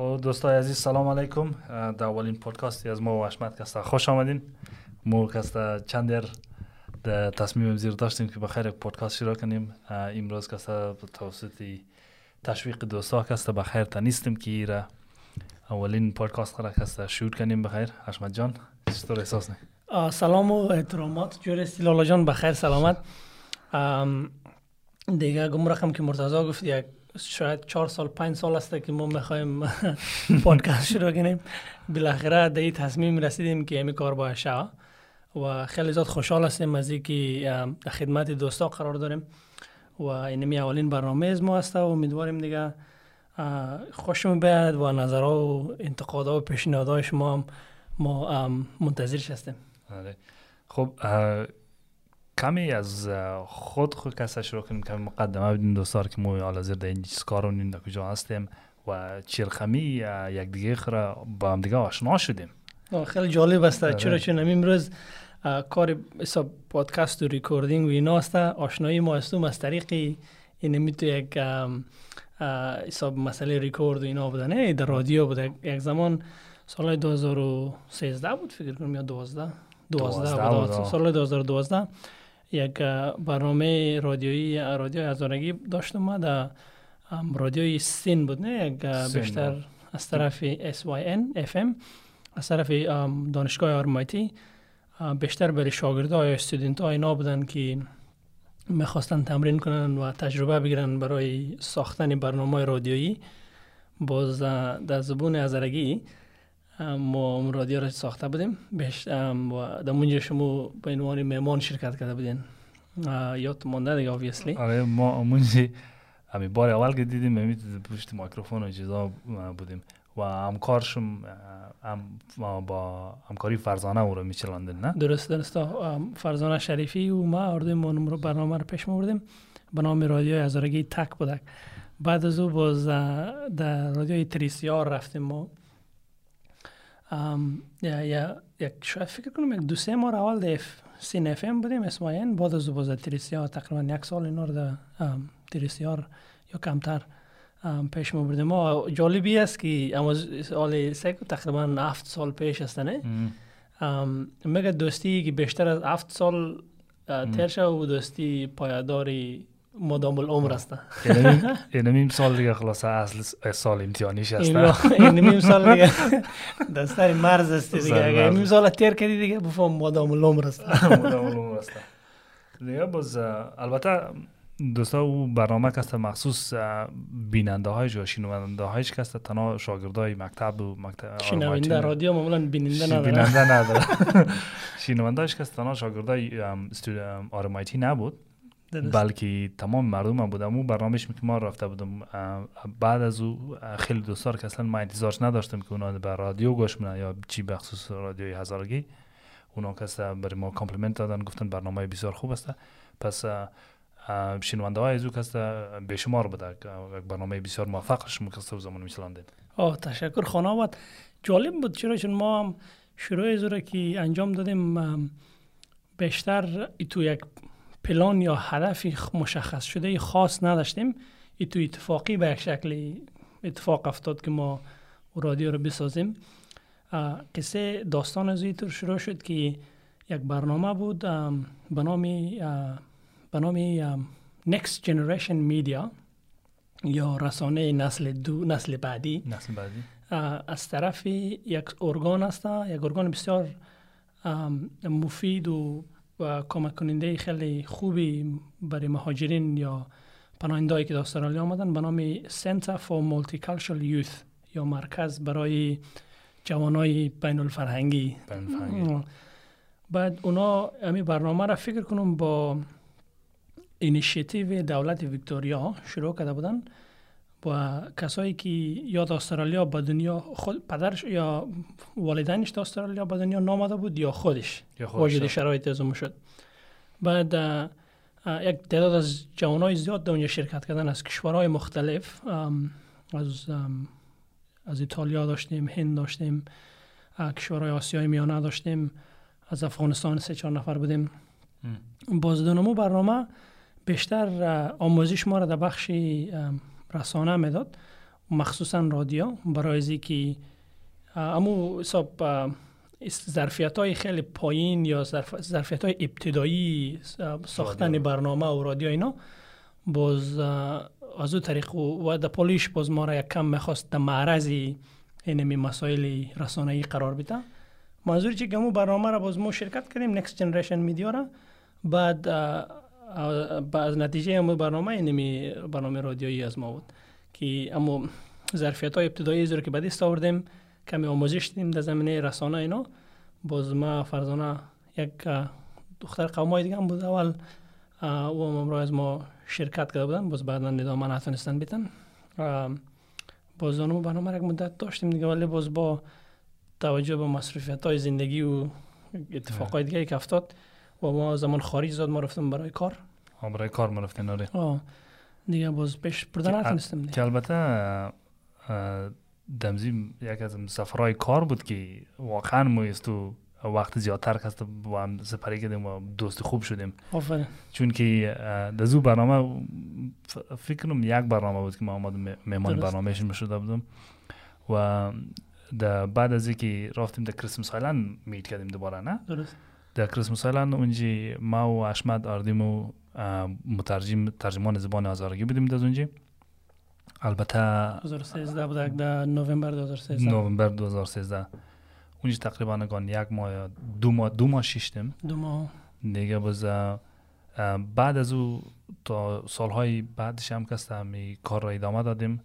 خب دوستای عزیز سلام علیکم. در اولین پادکاستی از ما و اشمت کستا. خوش آمدین. ما کستا چند در تصمیم زیر داشتیم که بخیر پادکست شروع کنیم. امروز کستا توسط تشویق دوستا کستا بخیر تنیستیم که ایره اولین پادکست را کستا شروع کنیم. بخیر. اشمت جان چطور احساس نه سلام و احترامات. جور لالا جان بخیر سلامت. دیگه گم که مرتضی گفت یک شاید چهار سال پنج سال است که ما می‌خوایم پادکست شروع کنیم. بالاخره در این تصمیم رسیدیم که همین کار باید شد و خیلی زیاد خوشحال هستیم از اینکه در خدمت دوستا قرار داریم. و اینمی اولین برنامه از ما است و امیدواریم دیگه خوشم بیاد و نظرها و انتقادها و پیشنهادهای شما هم ما منتظرش هستیم. آره. خب کمی از خود خود کسا شروع کنیم کمی مقدمه بدیم دوستار که ما حال حاضر در این کار در کجا هستیم و چرخمی یک دیگه خرا با هم دیگه آشنا شدیم. خیلی جالب است. آره. چرا چون امروز کار حساب پادکست و ریکوردینگ و اینا است آشنایی ما هستیم از طریق این تو یک حساب مسئله ریکورد و اینا بوده نه در رادیو بوده یک زمان سال 2013 بود فکر کنم یا 12 12 بود. سال 2012 یک برنامه رادیویی رادیو هزارگی داشتم ما در رادیوی سین بود نه؟ یک بیشتر از طرف SYN FM از طرف دانشگاه آرمایتی. بیشتر برای شاگرده یا استودنت های اینا بودن که می‌خواستن تمرین کنن و تجربه بگیرن برای ساختن برنامه رادیویی. باز در زبون ازرگی ما رادیو را ساخته بودیم. بهش و در اونجا شما به عنوان مهمان شرکت کرده بودین. یاد مونده دیگه obviously. آره ما اونجی همی بار اول که دیدیم همی پشت میکروفون و چیزا بودیم. و همکارشم هم با همکاری فرزانه او رو میچلاندن نه؟ درست درست. فرزانه شریفی و ما اردیم رو برنامه رو پیش بردیم. به نام رادیو ازارگی تک بودک. بعد از او باز در رادیوی تریسیار رفتیم ما. یک شاید فکر کنم یک دو سه ماه اول در سین اف ام بودیم اسماین بعد از باز تریسیار تقریبا یک سال اینا رو در تریسیار یا کمتر پیش ما بردیم. ما جالبی است که اما سال سه تقریبا هفت سال پیش است نه؟ مگه دوستی که بیشتر از هفت سال تر و دوستی پایداری مدام العمر است. این نیم سال دیگه خلاصه اصل سال امتحانیش است. این نیم سال دیگه. دستاری مرز است دیگه. اگه نیم سال تیر کردی دیگه بفهم مدام العمر است. مدام العمر است. دیگه باز البته دوستا او برنامه کسته مخصوص بیننده های یا شنونده هایش کسته تنها شاگردای مکتب و مکتب شنونده رادیو معمولا بیننده نداره. بیننده نداره. شنونده هایش کسته تنها شاگردای آرمایتی نبود. بلکه تمام مردم هم بودم. او برنامهش که ما رفته بودم بعد از او خیلی دوستار که اصلا ما انتظارش نداشتم که اونا به رادیو گوش منن یا چی بخصوص رادیوی هزارگی. اونا کسته برای ما کامپلیمنت دادن گفتن برنامه بسیار خوب است. پس شنونده های از او کسته بیشمار بوده برنامه بسیار موفق شما و زمان میچلاندین آه تشکر. خانوات جالب بود چرا چون ما هم شروع از که انجام دادیم بیشتر تو یک پلان یا هدفی مشخص شده خاص نداشتیم ای تو اتفاقی به یک شکل اتفاق افتاد که ما رادیو رو بسازیم. قصه داستان از اینطور شروع شد که یک برنامه بود به نام به نام Next Generation Media یا رسانه نسل دو نسل بعدی. نسل بعدی. از طرف یک ارگان است یک ارگان بسیار مفید و و کمک کننده خیلی خوبی برای مهاجرین یا پناهندهایی که در استرالیا آمدن به نام Center for Multicultural Youth یا مرکز برای جوانای بین الفرهنگی بعد اونا امی برنامه را فکر کنم با اینیشیتیو دولت ویکتوریا شروع کرده بودن. و کسایی که یا در استرالیا به دنیا خود پدرش یا والدینش در استرالیا به دنیا نامده بود یا خودش واجد شرایط از شد. بعد یک تعداد از جوانای زیاد در اونجا شرکت کردن از کشورهای مختلف از از ایتالیا داشتیم هند داشتیم کشورهای آسیای میانه داشتیم از افغانستان سه چهار نفر بودیم. بازدونمو برنامه بیشتر آموزش ما را در بخش رسانه میداد مخصوصا رادیو برای که امو حساب ظرفیت های خیلی پایین یا ظرفیت های ابتدایی ساختن برنامه و رادیو اینا باز از او طریق و در پولیش باز ما را یک کم میخواست در معرض اینمی مسائل رسانه‌ای قرار بده منظوری چه گمو برنامه را باز ما شرکت کردیم نکست جنریشن میدیا را بعد از نتیجه امو برنامه اینمی برنامه رادیویی از ما بود که امو ظرفیت های ابتدایی زیر که بعدی آوردیم کمی آموزش دیدیم در زمینه رسانه اینا. باز ما فرزانه یک دختر قوم دیگه هم بود اول او هم امروز از ما شرکت کرده بودن. باز بعدا ندامه نتونستن بیتن. باز اونو برنامه یک مدت داشتیم دیگه ولی باز با توجه به مصروفیت های زندگی و اتفاقای دیگه که افتاد و ما زمان خارج زاد ما رفتم برای کار. برای کار ما رفتین آره. دیگه باز پیش بردن نتونستم که البته دمزی یک از سفرهای کار بود که واقعا ما تو وقت زیادتر کست با هم سپری کردیم و دوست خوب شدیم. آفرین. چون که در زو برنامه فکرم یک برنامه بود که ما آمد مهمان برنامهشون شده بودم. و بعد از اینکه رفتیم در کریسمس هایلند میت کردیم دوباره نه؟ درست. در کریسمس هایلند اونجی ما و اشمد آردیم و مترجم ترجمان زبان آزارگی بودیم در اونجی. البته 2013 بود در نوامبر 2013 نوامبر 2013 اونجا تقریبا نگان یک ماه دو ماه دو ماه شیشتم دو ماه. دیگه باز بعد از او تا سالهای بعدش هم کسته می کار را ادامه دادیم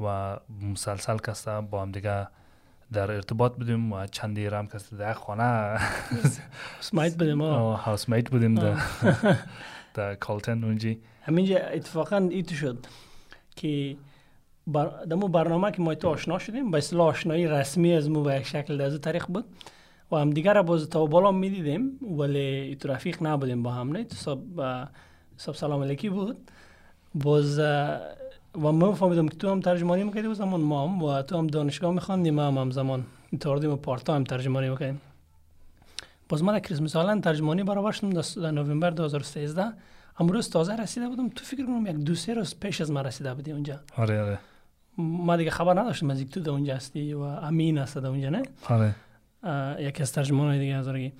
و مسلسل کسته با هم دیگه در ارتباط بودیم و چند دیگه هم کسته در خانه. هاوسمیت بودیم هاوسمیت بودیم در در کالتن اونجی. همینجا اتفاقا ایتو شد که بر... دمو برنامه که ما تو آشنا شدیم به اصطلاح آشنایی رسمی از مو به یک شکل در طریق بود. و هم دیگر را باز تا بالا می دیدیم ولی تو رفیق نبودیم با هم نه؟ تو سب سلام علیکی بود. باز و من فهمیدم که تو هم ترجمانی می‌کردی و زمان ما هم و تو هم دانشگاه میخواندیم ما هم, هم زمان. تاردیم و پارت تایم ترجمانی می‌کردیم. باز من کریسمس هالند ترجمانی برابر شدم در نوامبر 2013 امروز تازه رسیده بودم. تو فکر کنم یک دو سه روز پیش از من رسیده بودی اونجا. آره آره. ما دیگه خبر نداشتم از تو در اونجا هستی و امین هست در اونجا نه؟ آره. یکی از ترجمان دیگه هزارگی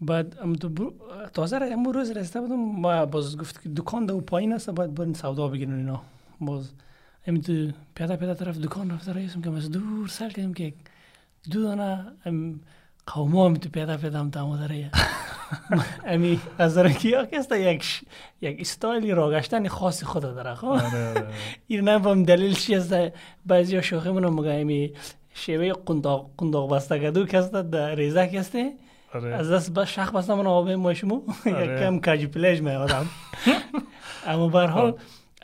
بعد ام تو تازه امروز رسیده بودم. ما باز گفت که دکان دو پایین است باید برین سودا بگیرن اینا. باز ام تو پیاده پیاده طرف دکان رفته رئیسم که از دور سر کردم که دو دانه قوما هم تو پیاده پیاده هم تامو امی از رکی کستا یک یک استایلی راگشتن خاص خود داره خب. این نفهم دلیل چی است بعضی شوخی منو مگه امی شیوه قنداق قنداق بسته کدو کستا در ریزه کسته. از دست بس شخ بسته من آبه ماشمو یک کم کاجی پلیج می آدم اما برحال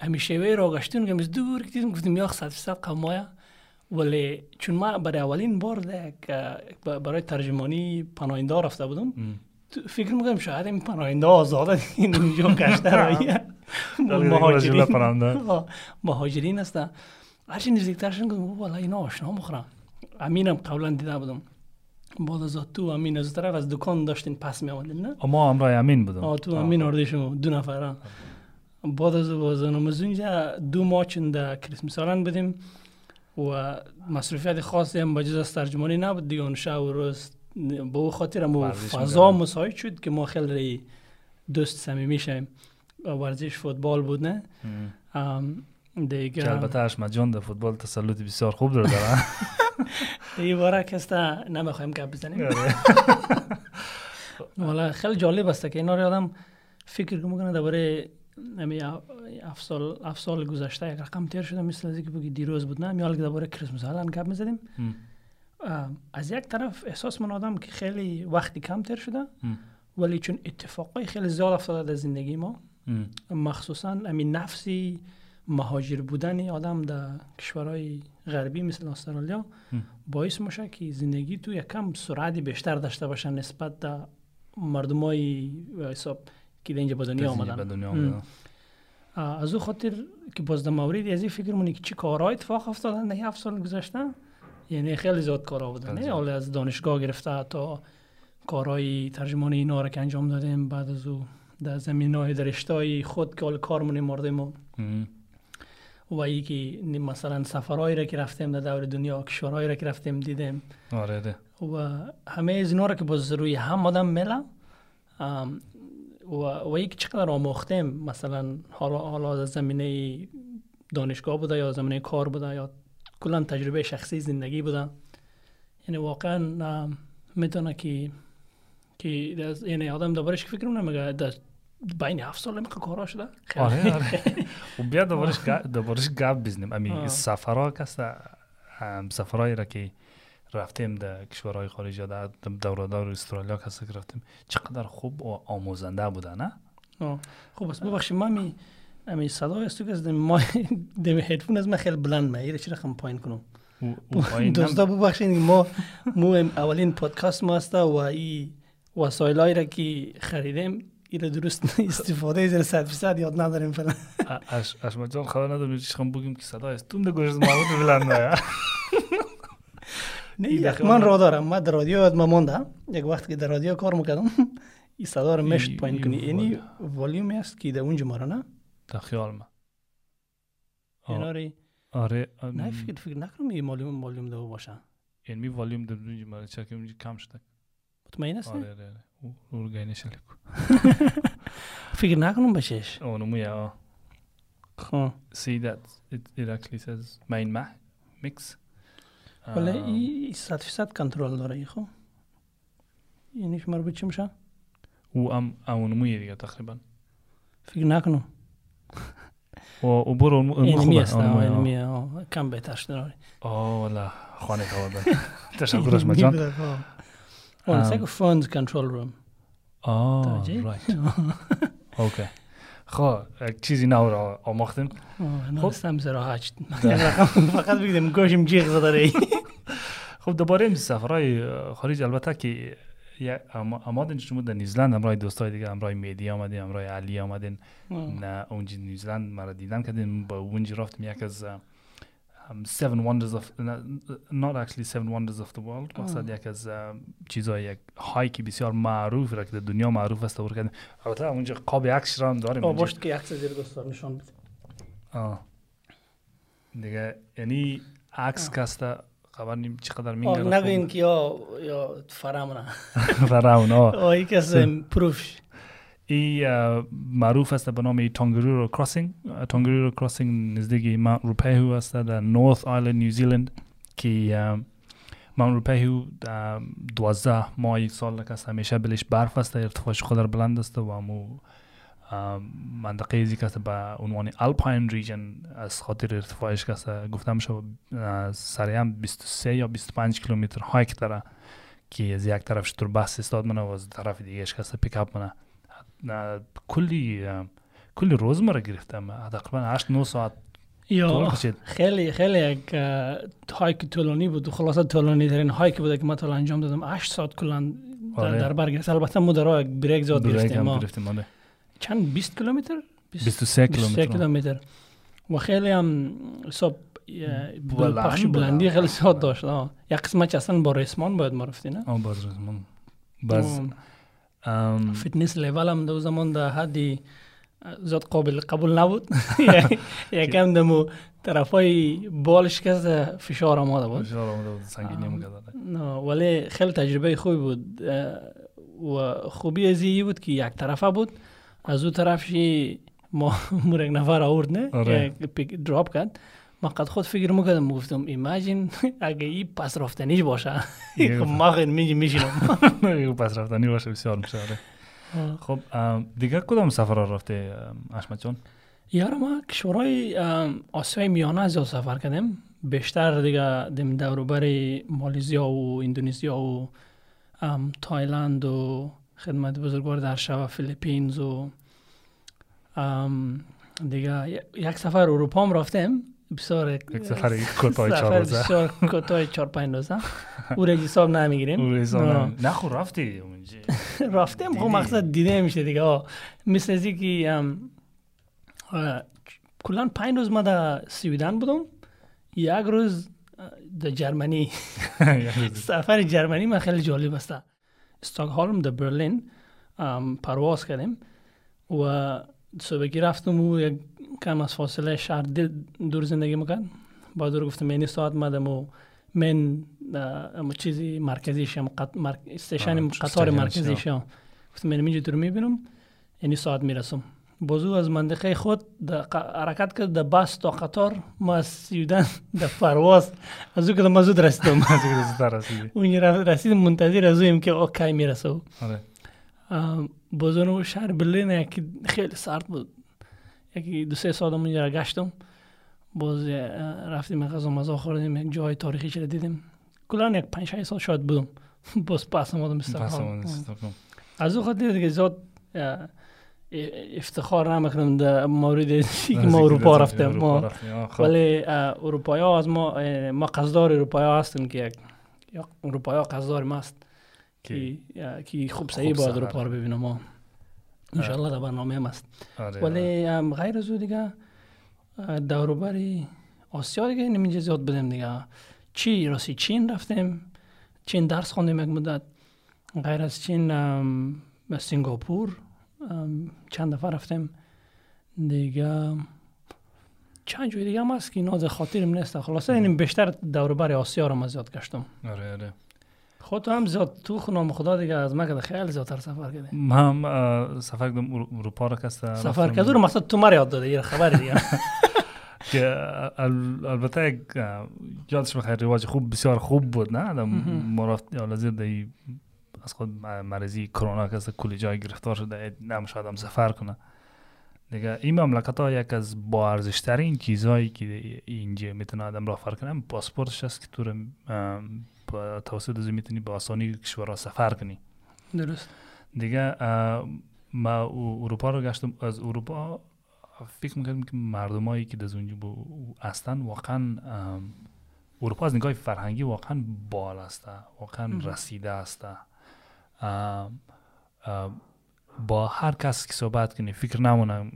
امی شیوه راگشتن که دور کتیم گفتیم یک صد فیصد قمایا ولی چون ما برای اولین بار برای ترجمانی پناهنده رفته بودم فکر می‌کنم شاید این پناهنده آزاده این اینجا کشته رایی مهاجرین. مهاجرین هستن. هرچی نزدیکتر شدن گفتم والا اینا آشنا مخورم امینم قبلا دیده بودم. بعد از تو امین از طرف از دکان داشتین پس می آمدین نه ما همراه امین بودم. تو امین آرده شما. دو نفر بعد از اونجا دو ماه چند کریسمس سالن بودیم و مصروفیت خاصی هم بجز از ترجمانی نبود دیگه. اون شب و روز به او خاطر ما فضا مساعد شد که ما خیلی دوست صمیمی شیم ورزش فوتبال بود نه؟ دیگه البته اشمت جان در فوتبال تسلط بسیار خوب داره. داره دیگه باره کستا نمی‌خوایم گپ بزنیم. والا خیلی جالب است که اینا رو آدم فکر می‌کنه درباره امی افسال افسال گذشته یک رقم تیر شده مثل از اینکه بگی دیروز بود. نه میال که درباره کریسمس. الان گپ می‌زدیم. از یک طرف احساس من آدم که خیلی وقتی کم تر شده ولی چون اتفاقای خیلی زیاد افتاده در زندگی ما مخصوصا امین نفسی مهاجر بودن آدم در کشورهای غربی مثل استرالیا باعث میشه که زندگی تو یک کم سرعتی بیشتر داشته باشه نسبت در مردمای حساب که اینجا به دنیا آمدن. از او خاطر که باز در مورد از این فکر مونی که چی کارهای اتفاق افتادن در هفت سال گذشته؟ یعنی خیلی زیاد کارا بودن حالا از دانشگاه گرفته تا کارهای ترجمان اینا را که انجام دادیم بعد از او در زمین های در خود که حال کارمون مردیم و و ای که مثلا سفرهایی را که رفتیم در دور دنیا کشورهایی را که رفتیم دیدیم. آره ده. و همه از اینا را که باز روی هم آدم ملا و و ای که چقدر آموختیم؟ مثلا حالا حالا زمینه دانشگاه بوده یا زمینه کار بوده یا کلا تجربه شخصی زندگی بوده؟ یعنی واقعا می‌تونه که که یعنی آدم دوبارش فکر نمیگه بین هفت سال می‌خواه کارا شده؟ آره آره. و بیا دوبارش دوبارش گپ بزنیم. امی سفرها کسته سفرهایی را که رفتیم در کشورهای خارجی در دور دور استرالیا کسی که رفتیم چقدر خوب و آموزنده بوده نه؟ بس ببخشید ما می امی صدا است که از ما دم هدفون از ما خیلی بلند ما ایره چی رقم پایین کنم؟ دوستا ببخشید ما مو اولین پادکست ما است و ای وسایل را که خریدیم ایره درست استفاده از صد فیصد یاد نداریم فعلا. اشما جان خبر نداریم چی خواهم بگیم که صدا است تون ده محمود بلند نه من را دارم. من در رادیو یاد ما مونده. یک وقت که در رادیو کار می‌کردم. این صدا رو مشت پایین کنی. اینی والیوم است که در اونجا مارا نه؟ در خیال ما ایناری آره. نه فکر فکر نکنم این والیوم والیوم دو باشه. یعنی والیوم در اونجا مارا چرا که اونجا کم شده. مطمئن هستی؟ آره آره او گینش لکو فکر نکنم بشش اونمو یا خب. See that it, it actually says main ma mix. ولا يسات في سات كنترول دوري خو يعني في مربوط مشا وام أو نموية تقريبا فيك ناكنو وبرو المخبة علمية كم بيتاش دوري اوه لا خواني خوابا تشكر اش مجان Well, it's like a phone control room. Oh, right. okay. خب یک چیزی نو را آماختیم. خب. سم زرا هشت. فقط بگیدم گوشم جیغ زده ری خب دوباره این سفرهای خارج البته که یا آمادن شما در نیوزلند همراه دوستای دیگه همراه میدی آمدین همراه علی آمدین نه اونجا نیوزلند مرا دیدن کردیم با اونجا رفتیم یک از um, seven wonders of not actually seven wonders of the world مقصد یک از چیزای یک هایکی بسیار معروف را که در دنیا معروف است دور کردیم البته اونجا قاب عکس را هم داریم اونجا. باشد که عکس زیر دوستار نشان بده. آه. دیگه یعنی عکس کسته خبر نیم چقدر آه، میگه نگوین که یا یا فرامونه فراون آه. آه یک از پروفش. ای معروف است به نام تانگرورو کراسینگ. تانگرورو کراسینگ نزدیک ماونت روپیهو است در نورث آیلند نیوزیلند که ماونت روپیهو در دوازده ماه سال است همیشه بلش برف است ارتفاعش قدر بلند است و اه، منطقه ازی که به عنوان الپاین ریجن از خاطر ارتفاعش که گفتم شو سریع هم 23 یا 25 کیلومتر hike داره که از یک طرفش تر بس استاد منه و از طرف دیگهش که است pick up منه. نه، کلی کلی روز مرا گرفتم تقریبا 8 9 ساعت یا خیلی خیلی یک hike طولانی بود. خلاصه طولانی ترین hike بود که من تا انجام دادم. 8 ساعت کلا در, آره. در بر گرفت البته ما در راه یک break زیاد گرفتیم. ما آره. چند؟ 20 کیلومتر؟ 23 23 کیلومتر. و خیلی هم حساب. بلندی خیلی زیاد داشت. یک قسمت اصلا با ریسمان باید ما نه؟ آه باز رزمان باز فتنس لیول هم دو زمان در حدی زیاد قابل قبول نبود. یکم دمو طرفای بالش کس فشار آماده بود. فشار آمده بود سنگینی ولی خیلی تجربه خوبی بود. و خوبی از بود که یک طرفه بود. از او طرفشی ما مور یک نفر آورد نه آره. دراپ کرد. ما قد خود فکر می‌کردم گفتم ایماجین اگه این پس رفتنیش باشه. ما خیلی میگی میشینم. پس رفتنی باشه بسیار میشه آره. خب دیگه کدام سفر رفته احمد جان؟ یارو ما کشورهای آسیای میانه زیاد سفر کردیم بیشتر دیگه دم دوروبر مالیزیا و اندونزیا و تایلند و خدمت بزرگوار در شب فیلیپینز و دیگه یک سفر اروپا هم رفتیم بسیار یک سفر کوتاه چهار روزه. بسیار چهار پنج روزه. او را حساب نمی‌گیریم. او نه. خب رفتی. اونجا. رفتیم. خب دیدی؟ مقصد دیده میشه دیگه. آه. مثل از که کلا پنج روز ما در سویدن بودم. یک روز در جرمنی. سفر جرمنی من خیلی جالب است. استاکهلم در برلین پرواز کردیم. و صبحی رفتم و یک کم از فاصله شهر دل دور زندگی می‌کرد. با دور گفتم اینی ساعت مدم و من چیزی مرکزی شم. استیشن قطار مرکزی شم گفتم من اینجا دور می‌بینم اینی ساعت می‌رسم. بازو از منطقه خود حرکت کرد در بس تا قطار. ما از سیودن در پرواز. از او که مزود رسیدم. اون رسید منتظر از اویم که اوکی می‌رسه. بازو شهر برلین یکی خیلی سرد بود. یکی دو سه سال اونجا گشتم. باز رفتیم غذا مزا خوردیم یک جای تاریخی چرا دیدیم. کلا یک پنج سال شاید بودم. باز پس آمدم استقلال. از او خاطر دیگه زیاد افتخار نمی‌کنم در مورد که ما اروپا رفتیم. ما ولی اروپایی ها از ما ما قصدار اروپایی ها هستیم که یک اروپایی ها قصدار ما است که که خوب صحیح باید اروپا رو ببینم. ما انشالله در برنامه هم است آره، ولی غیر از دیگه دوروبری آسیا دیگه نمیجه زیاد بدیم دیگه. چی؟ راستی چین رفتیم. چین درس خوندیم یک مدت. غیر از چین سنگاپور چند دفعه رفتیم. دیگه چند جای دیگه هم هست که اینا خاطرم نیست. خلاصه این بیشتر دوروبر آسیا رو زیاد گشتم. آره آره. خود هم زیاد تو خونام خدا دیگه از مکه خیلی زیادتر سفر کردیم ما هم سفر کردم اروپا رو کسته سفر کردم مقصد تو مرا یاد داده یه خبر دیگه. که البته یادش بخیر رواج خوب بسیار خوب بود نه؟ رفت یا لازم از خود مرضی کرونا که کلی جای گرفتار شده نمی‌شد هم سفر کنه. دیگه این مملکت ها یک از با ارزش ترین چیزهایی که اینجا می‌تونه آدم را فرق کنه پاسپورتش است که تو توسط از می‌تونی به آسانی کشورها سفر کنی. درست. دیگه ما اروپا رو گشتم. از اروپا فکر می‌کردم که مردمایی که در اونجا هستن واقعا اروپا از نگاه فرهنگی واقعا بال است واقعا رسیده است با هر کس که صحبت کنی فکر نمونه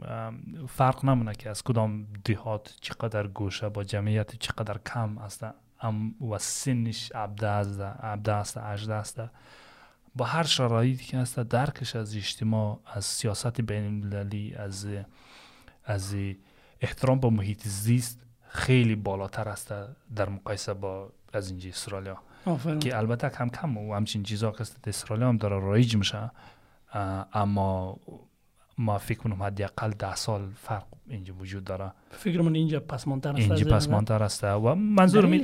فرق نمونه که از کدام دیهات چقدر گوشه با جمعیت چقدر کم است ام و سنش عبده است عبده است عجده است با هر شرایطی که هست درکش از اجتماع از سیاست بین المللی از از احترام به محیط زیست خیلی بالاتر است در مقایسه با از اینجا استرالیا که البته کم کم و همچین چیزا که استرالیا هم داره رایج میشه. اما ما فکر کنم حداقل ده سال فرق اینجا وجود داره. فکر من اینجا پسمانتر است اینجا پسمانتر است. و منظورم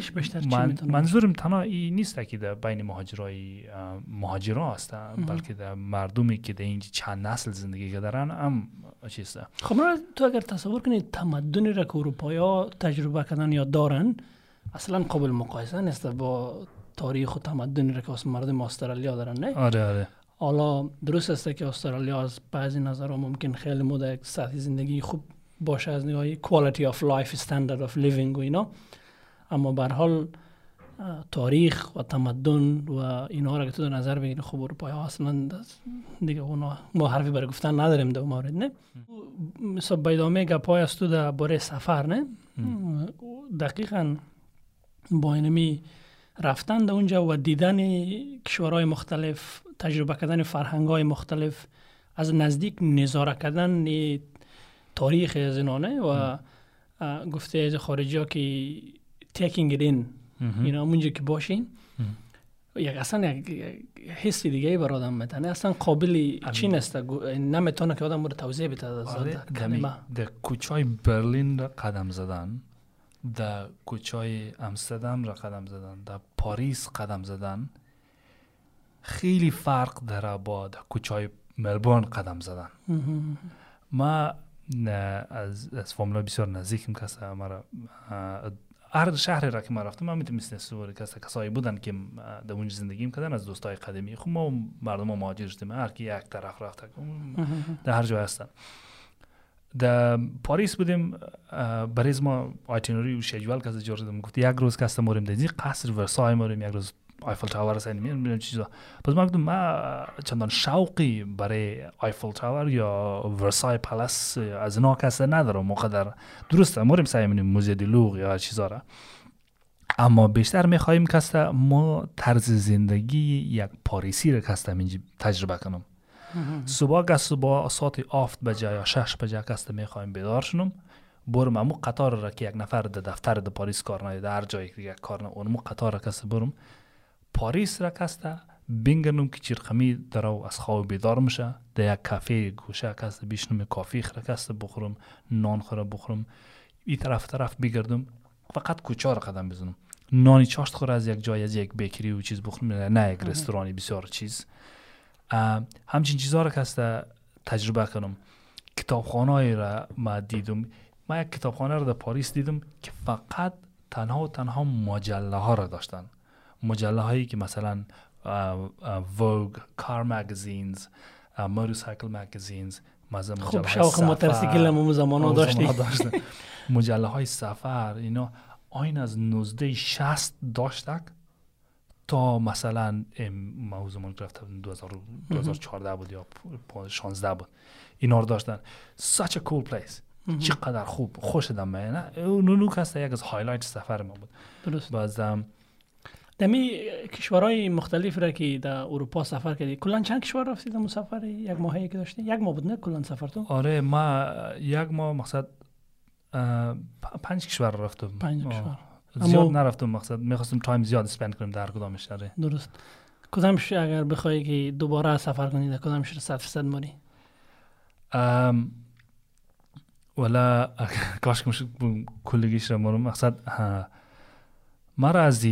من منظورم تنها این نیست که در بین مهاجرای مهاجرا است بلکه در مردمی که در اینجا چند نسل زندگی کردن هم چیست خب تو اگر تصور کنید تمدنی را که اروپایا تجربه کردن یا دارن اصلا قابل مقایسه نیست با تاریخ و تمدنی را که مردم استرالیا دارن نه؟ آره آره. حالا درست است که استرالیا از بعضی نظرها ممکن خیلی مده یک سطح زندگی خوب باشه از نگاه quality of life standard of living و اینا. اما بر حال تاریخ و تمدن و اینا را که تو در نظر بگیری خب اروپایی ها اصلا دیگه اونا ما حرفی برای گفتن نداریم در مورد نه؟ مثلا بیدامه گپای است تو در باره سفر نه؟ دقیقا با اینمی رفتن در اونجا و دیدن کشورهای مختلف تجربه کردن فرهنگ های مختلف از نزدیک نظاره کردن تاریخ از اینانه و گفته از خارجی ها که it in. اینا اونجا که باشین. یک اصلا یک حسی دیگه بر آدم میتنه اصلا قابل چی نسته نمی‌تونه که آدم رو توضیح بده آره در کوچای برلین را قدم زدن در کوچای امستردام را قدم زدن در پاریس قدم زدن. خیلی فرق داره با کوچای ملبورن قدم زدن. ما از از فاملا بسیار نزدیکم کسا مرا هر شهر را که ما رفتم من می‌تونستم سوار کسا کسایی بودن که در اونجا زندگی کردن از دوستای قدیمی. خب ما مردم ما مهاجر شدیم هر کی یک طرف رفته. در هر جای هستن. در پاریس بودیم برای ما آیتینوری و شجوال از جور گفت یک روز کسا موریم دیدی قصر ورسای موریم یک روز Eiffel Tower است نمی‌دونم چیزا پس من ما چندان شوقی برای Eiffel Tower یا Versailles Palace از اینا کسی ندارم مقدر درسته موریم سعی منیم موزه لوور یا چیزا را اما بیشتر می‌خواهیم کسته ما طرز زندگی یک پاریسی را کسته تجربه کنم صبح که صبح ساعت هفت بجه یا شش بجه کسته می‌خواهیم بیدار شنم برم امو قطار را که یک نفر در دفتر در پاریس کار در هر جایی که کار نه اونمو قطار را کس برم پاریس را کسته بینگرنم که چیرقمی در از خواب بیدار میشه در یک کافه گوشه کس بیشنم کافی خره کس بخورم نان خورم بخورم. این طرف طرف بگردم فقط کوچه را قدم بزنم. نانی چاشت خور از یک جای از یک بیکری و چیز بخورم نه یک رستورانی بسیار چیز. همچین چیزها را کسته تجربه کنم. کتابخانه را ما دیدم. ما یک کتابخانه را در پاریس دیدم که فقط تنها و تنها مجله ها را داشتن. مجله هایی که مثلا ووگ کار مگزینز موتورسایکل مگزینز خوب شوق موتورسیکل هم زمان ها داشتی مجله های سفر اینا آین از 1960 داشتک تا مثلا ما زمان رفته 2014 بود یا 16 بود. اینا رو داشتن. Such a cool place. چقدر خوب. خوش دم نه؟ اونو هست یک از highlight سفر ما بود. درست. باز دمی کشورهای مختلف را که در اروپا سفر کردی کلا چند کشور رفتی در سفر یک ماهی که داشتی؟ یک ماه بود نه کلا سفر تو آره ما یک ماه مقصد پنج کشور رفتم. پنج کشور. زیاد نرفتم مقصد. می‌خواستم time زیاد spend کنیم در کدامش داره درست. کدامش اگر بخوای که دوباره سفر کنی در کدامش صد فیصد موری ولا کاش کلگیش را مورم مقصد مرا از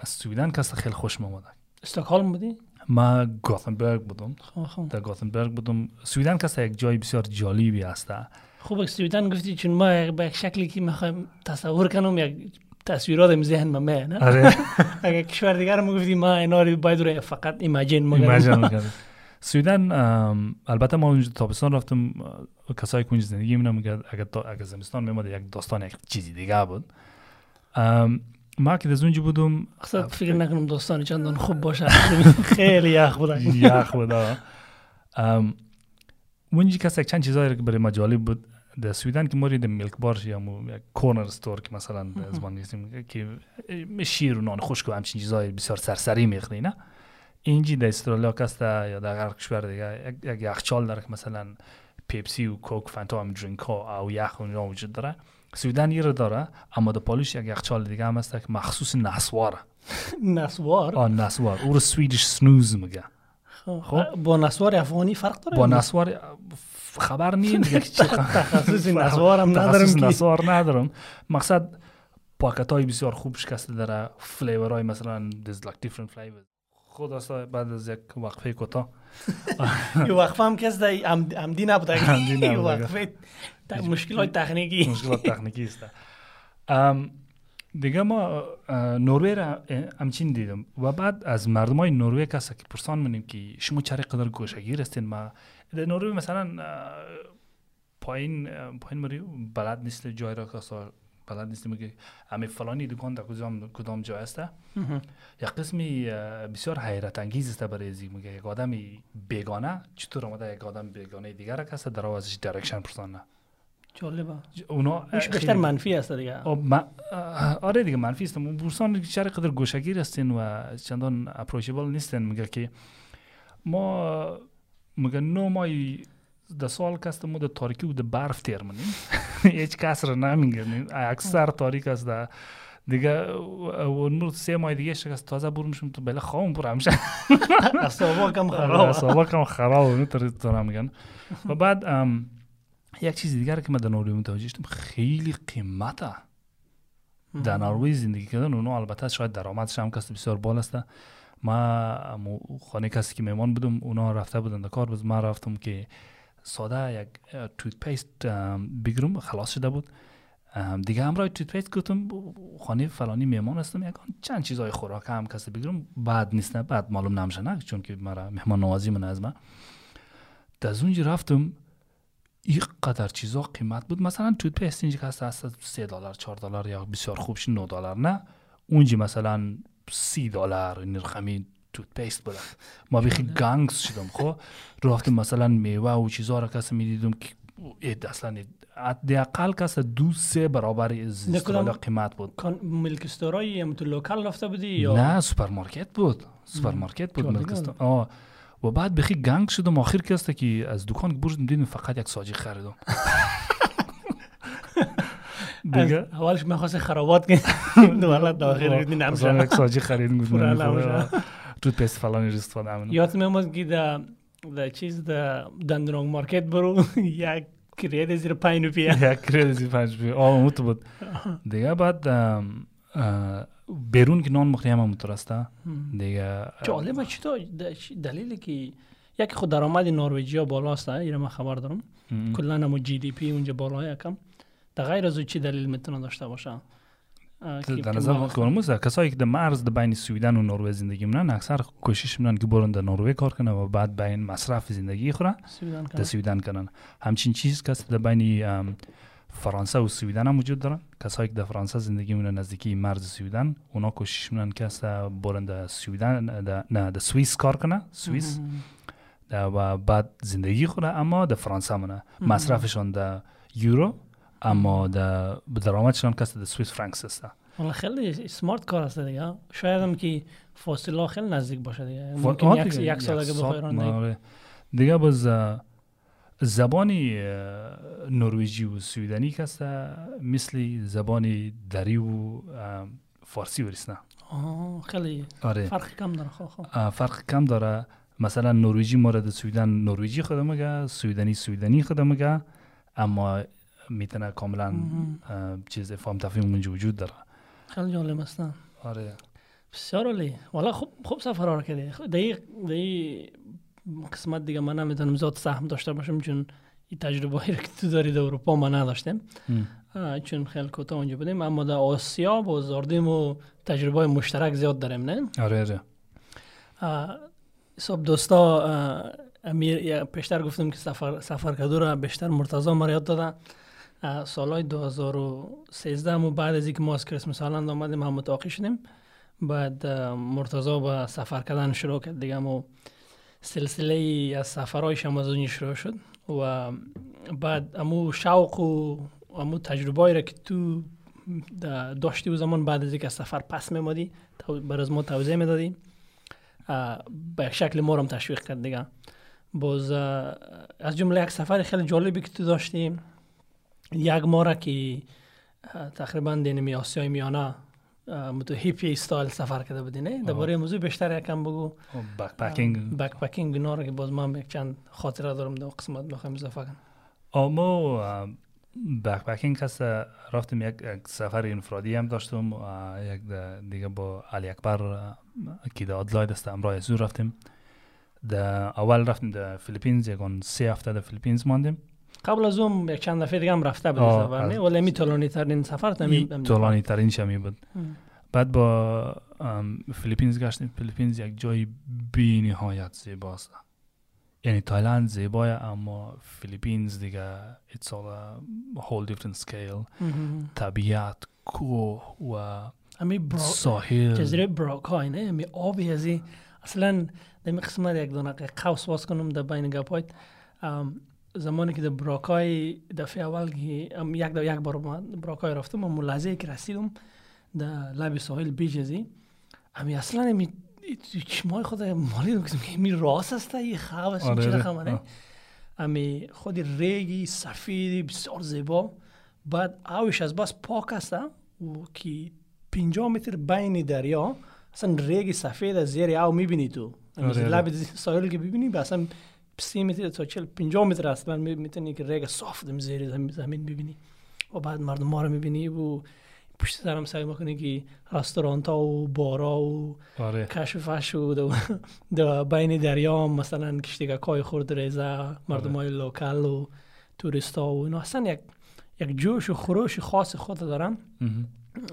از سویدن کس خیلی خوش اومد استکهلم بودی؟ ما گوتنبرگ بودم. خب، خب. در گوتنبرگ بودم. سویدن کس یک جای بسیار جالبی هسته خوب سویدن گفتی چون ما به یک شکلی که می‌خوایم تصور کنم یک تصویرات im ذهن ما نه؟ آره. اگر کشور دیگر ما گفتی ما اینا رو باید رو فقط ایماجین ایماجین سویدن البته ما اونجا تابستان رفتم کسایی که اونجا زندگی می‌کنن میگه اگر اگر زمستان میمد یک داستان یک چیزی دیگه بود. ما که از اونجا بودم اصلا فکر نکنم داستان چندان خوب باشه خیلی یخ بود یخ بود اونجا کسی چند چیزایی که برای ما جالب بود در سویدن که مورد میلک بار یا یک کورنر استور که مثلا زبان نیستیم که شیر و نان خشک و همچین چیزای بسیار سرسری می‌خری نه اینجی در استرالیا کسته یا در هر کشور دیگه یک یخچال داره که مثلا پیپسی و کوک فانتا هم drink ها او یخ اونجا وجود داره سویدن یه داره اما در پالویش یک یخچال دیگه هم هست که مخصوص نسواره نسوار؟ آه نسوار. او رو Swedish snus میگه. خب با نسوار افغانی فرق داره با نسوار خبر نیم دیگه تخصص نسوار هم ندارم نسوار ندارم. مقصد پاکت های بسیار خوب شکسته داره flavor های مثلا like different flavors. خدا بعد از یک وقفه کوتاه. یه وقفه هم کس عمدی نبود. عمدی وقفه مشکلات تکنیکی. مشکلات تکنیکی است. دیگه ما نروژ را همچین دیدم. و بعد از مردم های نروژ کسی که پرسان منیم که شما چرا قدر گوشگیر هستین؟ ما در نروژ مثلا پایین پایین مری بلد نیست جای را کسا بلد نیست میگه همه فلانی دکان در کدام کدام جای است. یا قسمی بسیار حیرت انگیز است برای ازی میگه یک آدمی بیگانه چطور آمده یک آدم بیگانه دیگر را کسا در ازش direction پرسانه. جالبه. اونا بیشتر منفی است دیگه. آره دیگه منفی است. بورسان چرا قدر گوشگیر هستین و چندان approachable نیستن. میگه که ما میگه نو ماه کست ما در تاریکی برف تیر منیم هیچ کس را نمیگه اکثر تاریک است در دیگه اون سه ماه دیگه شکست تازه میشم تو بله خواهم پر همشه اصابا کم خراب اصابا کم خراب تو میگن و بعد یک چیز دیگر که من در نروژ متوجه شدم خیلی قیمته در نروژ زندگی کردن اونو البته شاید درآمدش هم کسی بسیار بالا است ما خانه کسی که میمان بودم اونا رفته بودن در کار بود ما رفتم که ساده یک toothpaste بگیرم خلاص شده بود. دیگه همراه toothpaste گفتم خانه فلانی میمان هستم یک چند چیزای خوراک هم کسی بگیرم. بعد نیست نه بعد معلوم نمیشه نه چون که مرا مهمان نوازی من از من. در اونجا رفتم این قدر چیزا قیمت بود. مثلا toothpaste اینجا که هست 3 دلار 4 دلار یا بسیار خوبش 9 دلار نه. اونجا مثلا 30 دلار این رقمی toothpaste بود ما بیخی گانگز شدم خب؟ رفتم مثلا میوه و چیزا را کسی می‌دیدم که اید اصلا اقل کس دو سه برابر استرالیا قیمت بود. ملک store ایی هم تو local رفته بودی یا؟ نه سوپرمارکت بود. سوپرمارکت بود ملک و بعد بخی گنگ شدم. آخر که است که از دکان بردم دیدم فقط یک ساجی خریدم. دیگه؟ اولش من خواست خرابات کنم دوباره داخل گفتیم مثلا یک ساجی خریدیم تو فلانی رو استفاده همینو یادم میاد که در در چیز در دندرونگ مارکت برو یک کرید زیر پنج روپیه یک کریدی پنج بی آه اون تو بود دیگه بعد ام، اه، بیرون که نان مخری هم است دیگه جالبه چی دلیلی که یکی خود درآمد نروژیا بالاست اینو من خبر دارم. کلا هم جی دی پی اونجا بالا یکم در غیر از او چی دلیل می‌تونه داشته باشه در نظر موسا کسایی که در مرز در بین سویدن و نروژ زندگی می‌کنن اکثر کوشش می‌کنن که برن در نروژ کار کنن و بعد بین مصرف زندگی در کنه. سویدن کنن. همچین چیز کس در بین فرانسه و سویدن هم وجود دارن. کسایی که در فرانسه زندگی می‌کنن نزدیکی مرز سویدن اونا کوشش می‌کنن که برن در سویدن در- نه در سوئیس کار کنن. سوئیس و بعد زندگی خوره اما در فرانسه منه. مصرفشان در یورو. اما در درآمدشان کس در سوئیس فرانکس است والا خیلی سمارت کار است دیگه. شاید هم که فاصله خیلی نزدیک باشه دیگه. ممکن یک دیگه، یک سال اگه سال- بخوای. دیگه باز زبانی نروژی و سویدنی کس مثل زبان دری و فارسی ورسنه آه خیلی آره. فرق کم داره خب خب اه، فرق کم داره. مثلا نروژی در سویدن نروژی خود میگه سویدنی سویدنی خود میگه اما می‌تونه کاملا چیز افهام تفهیم اونجا وجود داره. خیلی جالب است؟ آره. بسیار عالی. والا خوب خوب سفر را کردی. خب، این- در این قسمت دیگه من نمی‌تونم زیاد سهم داشته باشم چون این تجربه هایی که تو داری در اروپا ما نداشتیم. چون خیلی کوتاه اونجا بودیم. اما در آسیا باز آردیم و تجربه های مشترک زیاد داریم نه؟ آره آره. صاحب دوستا امیر پیشتر گفتم که سفر سفر کدو را بیشتر مرتضی ما را یاد داده آه، سالهای 2013 مو بعد از اینکه ما از کریسمس هالند آمدیم هم متوقع شدیم. بعد آه، مرتضی با سفر کردن شروع کرد. دیگه مو سلسله از سفرهایش هم از اونی شروع شد. و بعد امو شوق و امو تجربه را که تو دا- داشتی و زمان بعد از اینکه از سفر پس میمادی بر از ما توضیح می‌دادی. به شکل ما هم تشویق کرد دیگه. باز از جمله یک سفر خیلی جالبی که تو داشتی یک ماه که تقریبا دینمی آسیای میانه متو hippie style سفر کرده بودی نه؟ درباره موضوع بیشتر یکم بگو. backpacking backpacking اینا رو که باز من یک چند خاطره دارم در قسمت بخوایم اضافه کنم. اما backpacking هست. رفتیم یک سفر انفرادی هم داشتم. یک دیگه با علی اکبر که در آدلاید است امراه زور رفتیم. در اول رفتیم در فیلیپینز یکان سه هفته در فیلیپینز ماندیم. قبل از اون یک چند دفعه دیگه هم رفته بودی آه، سفر. نه ولی می طولانی ترین سفر تمی طولانی ترین شمی بود بعد با فیلیپینز گشتیم. فیلیپینز یک جای بی نهایت زیباست. یعنی تایلند زیبای اما فیلیپینز دیگه it's all a whole different scale. طبیعت کوه و امی برا... ساحل. جزیره براکای نه؟ می آبی ازی اصلا در می قسمت یک دونه قوس باز کنم در بین گپایت زمانی که در براکای دفعه اول که یک دو یک بار براکای رفتم اما لحظه که رسیدم در لب ساحل بیچ ازی امی اصلا می چشمای خود مالی گفتم که می راست است این خواب است آره، نه آه. امی خود ریگی سفیدی بسیار زیبا. بعد آوش از بس پاک است و که 50 متر بین دریا اصلا ریگ سفید از زیر آو می‌بینی تو. آره، آره. لب ساحل که ببینی اصلا 30 متر تا 40 50 متر اصلا می‌تونی که ریگ صاف زیر زمین, ببینی. و بعد مردم ما رو می‌بینی و پشت سرم سعی می‌کنی که رستورانت ها و بارا و آره. کشف فش و دو, دو بین دریا مثلا کشتیگه کای خورد ریزه مردم های لوکل و توریست ها و اینا. اصلا یک یک جوش و خروش خاص خود دارن.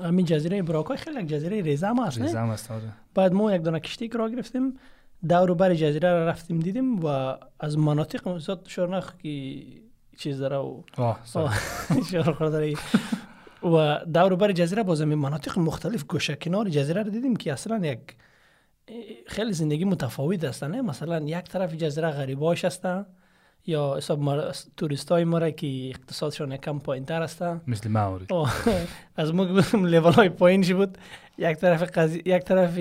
همین جزیره براکای خیلی یک جزیره ریزه هم هست است آره. بعد ما یک دونه کشتی را گرفتیم. دور و بر جزیره را رفتیم دیدیم و از مناطق زیاد شورنخ که چیز داره و. شور و دور و بر جزیره باز مناطق مختلف گوشه کنار جزیره رو دیدیم که اصلا یک خیلی زندگی متفاوت است نه؟ مثلا یک طرف جزیره غریباش هستن یا حساب ما توریست های ما را که اقتصادشان یکم پایین تر هستن مثل ماوری از ما لیول های پایینش بود. یک طرف قضی... یک طرف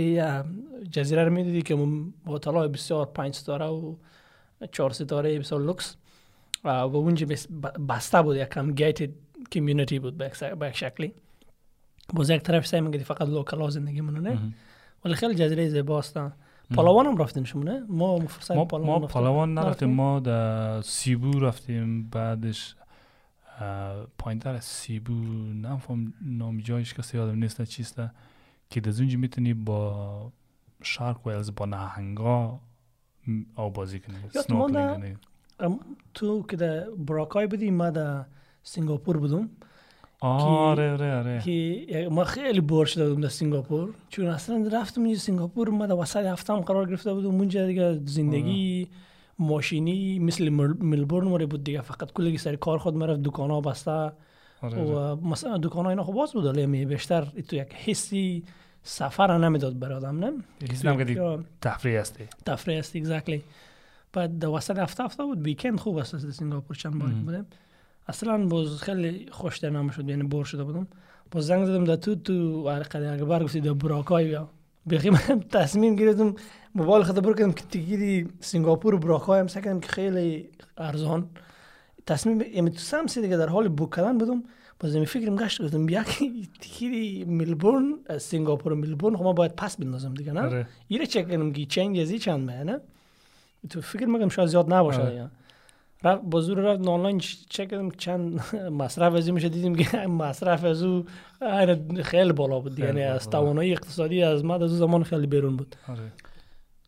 جزیره رو می‌دیدی که هتل بسیار پنج ستاره و چهار ستاره بسیار لوکس و اونجا بسته بود یکم gated community بود به یک- یک شکلی باز یک طرف سعی میگه فقط local زندگی منو نه مهم. ولی خیلی جزیره زیباست پالاوان هم رفتین شما نه ما فرصت ما پالاوان ما رفتیم. پالاوان نرفتیم؟ ما در سیبو رفتیم بعدش پایین تر سیبو نفهم نام جایش کسی یادم نیست چیسته که در اونجا می‌تونی با shark whales با نهنگا آب بازی کنی snorkeling تو که در بوراکای بودی ما در سنگاپور بودم. آره آره آره. که ما خیلی بور شده بودم در سنگاپور چون اصلا رفتم اینجا سنگاپور ما در وسط هفته هم قرار گرفته بودم. اونجا دیگه زندگی ماشینی مثل مل- ملبورن مره بود دیگه. فقط کلگی سر کار خود مرفت دکان ها بسته. آره, آره. و مثلا دکان ها اینا خب باز بود. ولی بیشتر تو یک حسی سفر نمی‌داد بر آدم نه؟ هیچ نم کدی یا تفریح هستی. تفریح است اگزکتلی بعد در وسط هفته هفته بود. ویکند خوب است از سنگاپور چند بار. بودم اصلا باز خیلی خوش درنامه شد یعنی بور شده بودم. باز زنگ زدم در تو تو قدر اکبر گفتی در براکای بیا بخی من تصمیم گرفتم موبایل خود برو کردم که تیکیری سنگاپور و براکای هم که خیلی ارزان تصمیم یعنی تو سمسی دیگه در حال بوک کردن بودم باز می فکرم گشت گفتم بیا که تیکیری ملبورن از سنگاپور ملبورن خب ما باید پس بندازم دیگه نه آره یه چک کنم که چنج ازی چند مه نه تو فکر می‌کنم شاید زیاد نباشه آره. رفت با زور رفت آنلاین چک کردم چند مصرف از این میشه دیدیم که مصرف از او خیلی بالا بود یعنی از. توانایی اقتصادی از ما از او زمان خیلی بیرون بود آره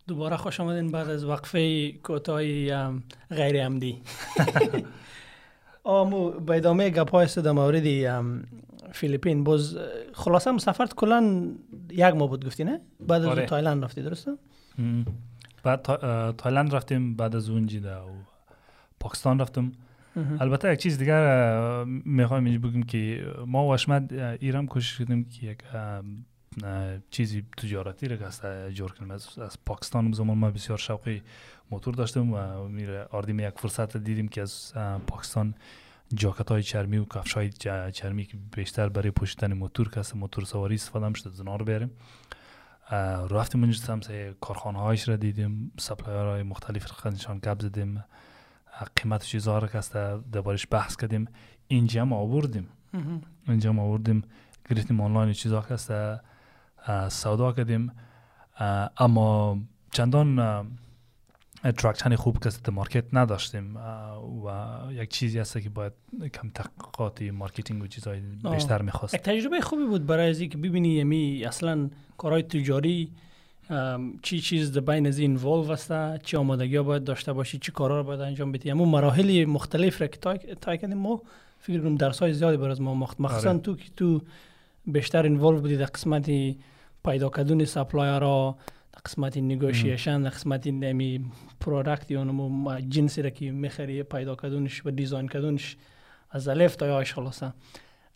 دوباره خوش آمدین بعد از وقفه کوتاهی ام، غیر عمدی آمو به ادامه گپ های در مورد فیلیپین باز خلاصه هم سفرت کلا یک ماه بود گفتی نه بعد از آره. تایلند رفتی درسته. بعد تایلند رفتیم بعد از اون در پاکستان رفتم. البته یک چیز دیگر می‌خوایم اینجا بگیم که ما و احمد اه، ای رم کوشش کردیم که یک چیزی تجارتی را که جور کنیم از, از پاکستان اون زمان ما بسیار شوقی موتور داشتم و میراندیم یک فرصت دیدیم که از پاکستان جاکت های چرمی و کفش های چرمی که بیشتر برای پوشیدن موتور که موتور سواری استفاده هم شده از رو بریم. رفتیم اونجا سمت کارخانه هایش را دیدیم supplier های مختلف را نشان گپ زدیم قیمت چیزها را که است دربارش بحث کردیم. اینجا هم آوردیم. اینجا هم آوردیم. گرفتیم آنلاین چیزها که سودا کردیم اما چندان attraction خوب که است در market نداشتیم و یک چیزی هست که باید کم تحقیقات marketing و چیزهای. بیشتر می‌خواست یک تجربه خوبی بود برای از که ببینی یمی اصلا کارهای تجاری چی چیز در بین از این است چی آمادگی ها باید داشته باشی چی کارا رو باید انجام بدی اما مراحل مختلف را که طی کردیم ما فکر کنم درس های زیادی برای از ما مخت مخصوصا آره. تو که تو بیشتر involve بودی در قسمت پیدا کردن supplier ها در قسمت negotiation در قسمت نمی پرودکت یا نمو جنسی را که می‌خری پیدا کردنش و دیزاین کردنش از الف تا یاش خلاصه.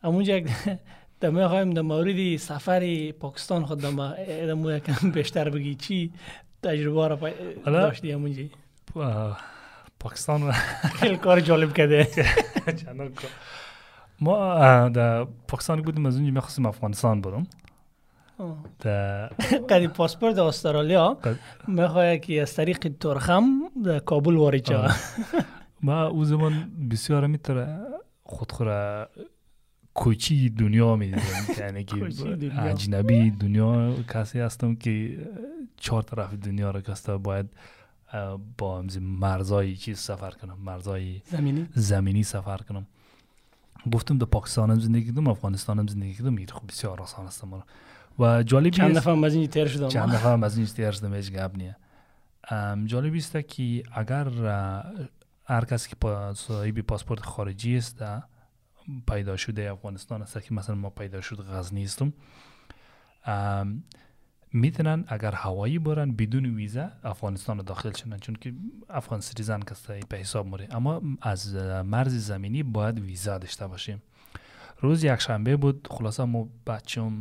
همونجا دمه خواهیم در مورد سفر پاکستان خود دم دمو یکم بیشتر بگی چی تجربه را داشتی همونجا اه، پاکستان خیلی کار جالب کرده. ما در پاکستان بودیم از اونجا می‌خواستیم افغانستان برم. در قدی پاسپورت استرالیا. می‌خواه که از طریق ترخم در کابل وارد ما او زمان بسیار میتره خودخوره کوچی دنیا می‌دیدم یعنی که. اجنبی دنیا کسی هستم که چهار طرف دنیا را کسته باید با همزی مرزای چیز سفر کنم مرزای زمینی. زمینی سفر کنم. گفتم در پاکستان هم زندگی کردم افغانستان هم زندگی کردم این خب بسیار آسان است مرا و جالبی چند هم از این تیر شدم؟ چند هم از این استیار شدم هیچ گپ نیه ام، جالبی است که اگر هر کسی که صاحب پاسپورت خارجی است پیدا شده افغانستان است که مثلا ما پیدا شد غزنی هستم. می‌تونن اگر هوایی برن بدون ویزا افغانستان داخل شدن چون که افغان سیتیزن کسته به حساب موره اما از مرز زمینی باید ویزا داشته باشیم. روز یک شنبه بود خلاصه ما بچم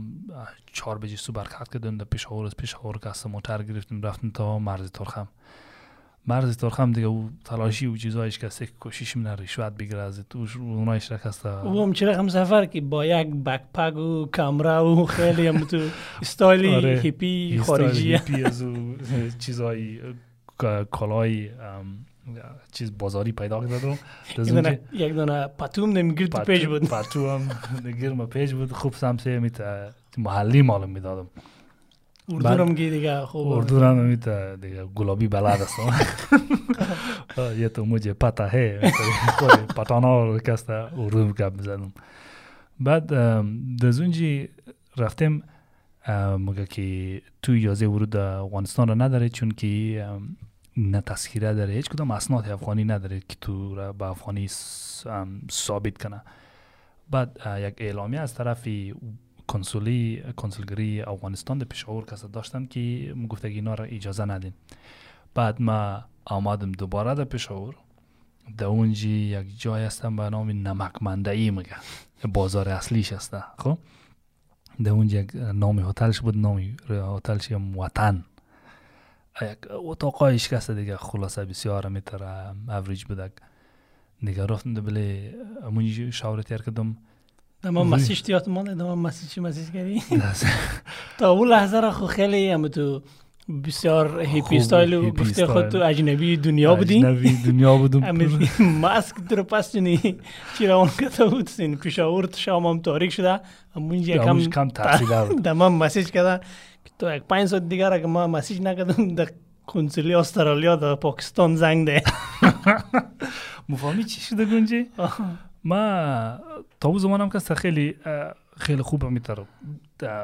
چهار بجه صبح حرکت کردیم در پشاور از پشاور که موتر گرفتیم رفتیم تا مرز ترخم. مرز ترخم دیگه او تلاشی و چیزایش که است کوشش من رشوت بگیره از تو اونایش را کسته او هم چرا هم سفر که با یک بکپک و کامرا و خیلی هم تو استایلی آره. هیپی استایل خارجی. هیپی از چیزای کالای چیز بازاری پیدا کردم یک دونه پتوم نمیگرد پیج بود. پتو هم گرم پیج بود. خوب سمسه میت محلی معلوم می‌دادم. اردو دیگه خوب اردو میت دیگه گلابی بلد است. یه تو مجھے پتا ہے پتانا کستا اردو گپ می‌زدم بعد دزونجی رفتیم مگه که تو اجازه ورود افغانستان را نداره چون که نه تسخیره داره هیچ کدام اسناد افغانی نداره که تو را به افغانی ثابت کنه. بعد یک اعلامیه از طرف کنسولی کنسولگری افغانستان در پشاور کسا داشتن که گفته اینا را اجازه ندین بعد ما آمدم دوباره در پشاور در اونجی یک جای هستم به نام نمک مندعی میگه بازار اصلیش هسته خب در اونجا یک نام هتلش بود نام هتلش وطن یک اتاقای شکسته دیگه خلاصه بسیار میتر اوریج بودک دیگه رفتم بله امونی شاور کردم دما مسیج تیات مانه دما مسیج چی مسیج کردی؟ تا اون لحظه را خو خیلی هم تو بسیار هیپی استایل و گفته خود تو اجنبی دنیا بودی. اجنبی دنیا بودم. ماسک در پس چی چرا اون کتا بود؟ سین پیشاور شام هم تاریک شده. همون کم کم تحصیل بود دما مسیج کرده تو یک پنج ساعت دیگر اگه ما مسیج نکردم در کنسولی استرالیا در پاکستان زنگ ده. مفهمی چی شده گنجی؟ ما تا اون زمانم که خیلی خیلی خوب میتر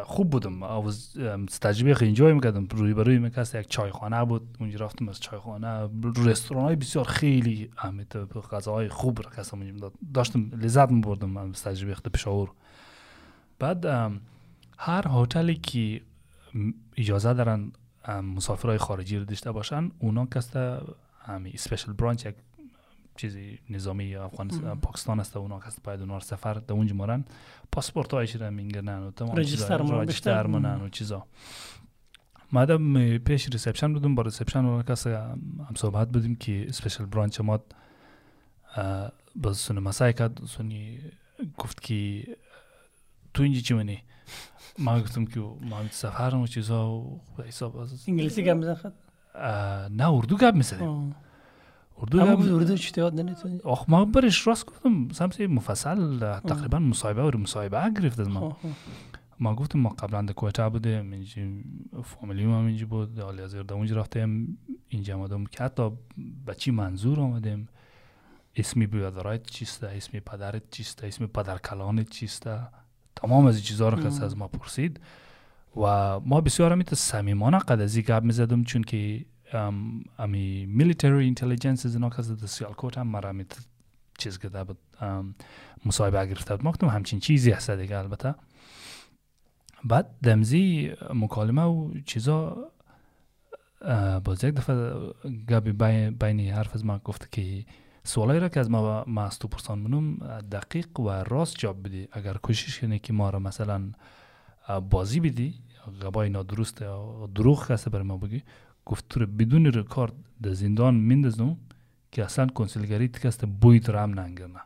خوب بودم. از تجربه خیلی انجوی می‌کردم. روی بروی میکست یک چایخانه بود. اونجا رفتم از چایخانه. رستوران های بسیار خیلی اهمیت غذاهای خوب را کسم داشتم لذت میبردم از تجربه خیلی پشاور. بعد هر هتلی که اجازه دارن مسافرهای خارجی رو داشته باشن اونا کسته همی اسپیشل برانچ یک چیزی نظامی افغانستان پاکستان است اونا کس باید اونا سفر در اونجا مارن. پاسپورت هایش رو می‌گیرن و تمام رجیستر منن و چیزا. مادم پیش ریسپشن بودم با ریسپشن و کس هم صحبت بودیم که اسپیشل برانچ ما باز سونی مسای کرد. سونی گفت که تو اینجا چی منی؟ ما گفتم که ما سفر و چیزا و حساب انگلیسی گپ می‌زنه نه اردو گپ می‌زنیم اردو هم اردو چی یاد نمی‌تونی آخ ما برش راست گفتم سمسی مفصل تقریبا مصاحبه و مصاحبه گرفت از ما ما گفتم ما قبلا در کویتا بودیم اینجا فامیلی ما اینجا بود حالی از در اونجا رفتیم اینجا آمدم که حتی به چی منظور آمدیم؟ اسمی بیادرایت چیسته اسمی پدرت چیسته اسمی پدر کلانت چیسته؟ تمام از چیزها رو کسی از ما پرسید و ما بسیار همیت سمیمانه قد از گپ می‌زدم چون که امی میلیتری اینتلیجنس از اینا کسی در سیالکوت هم مرا چیز کرده بود. مصاحبه گرفته بود ما گفتم همچین چیزی هست دیگه البته. بعد دمزی مکالمه و چیزا باز یک دفعه گبی بین حرف از ما گفته که سوالایی را که از ما ما از تو پرسان دقیق و راست جواب بدی. اگر کوشش کنی که ما را مثلا بازی بدی غبای نادرست دروغ کسی بر ما بگی گفت تو بدون رکارد در زندان میندازم که اصلا کنسولگری تکست بوی هم ننگرمه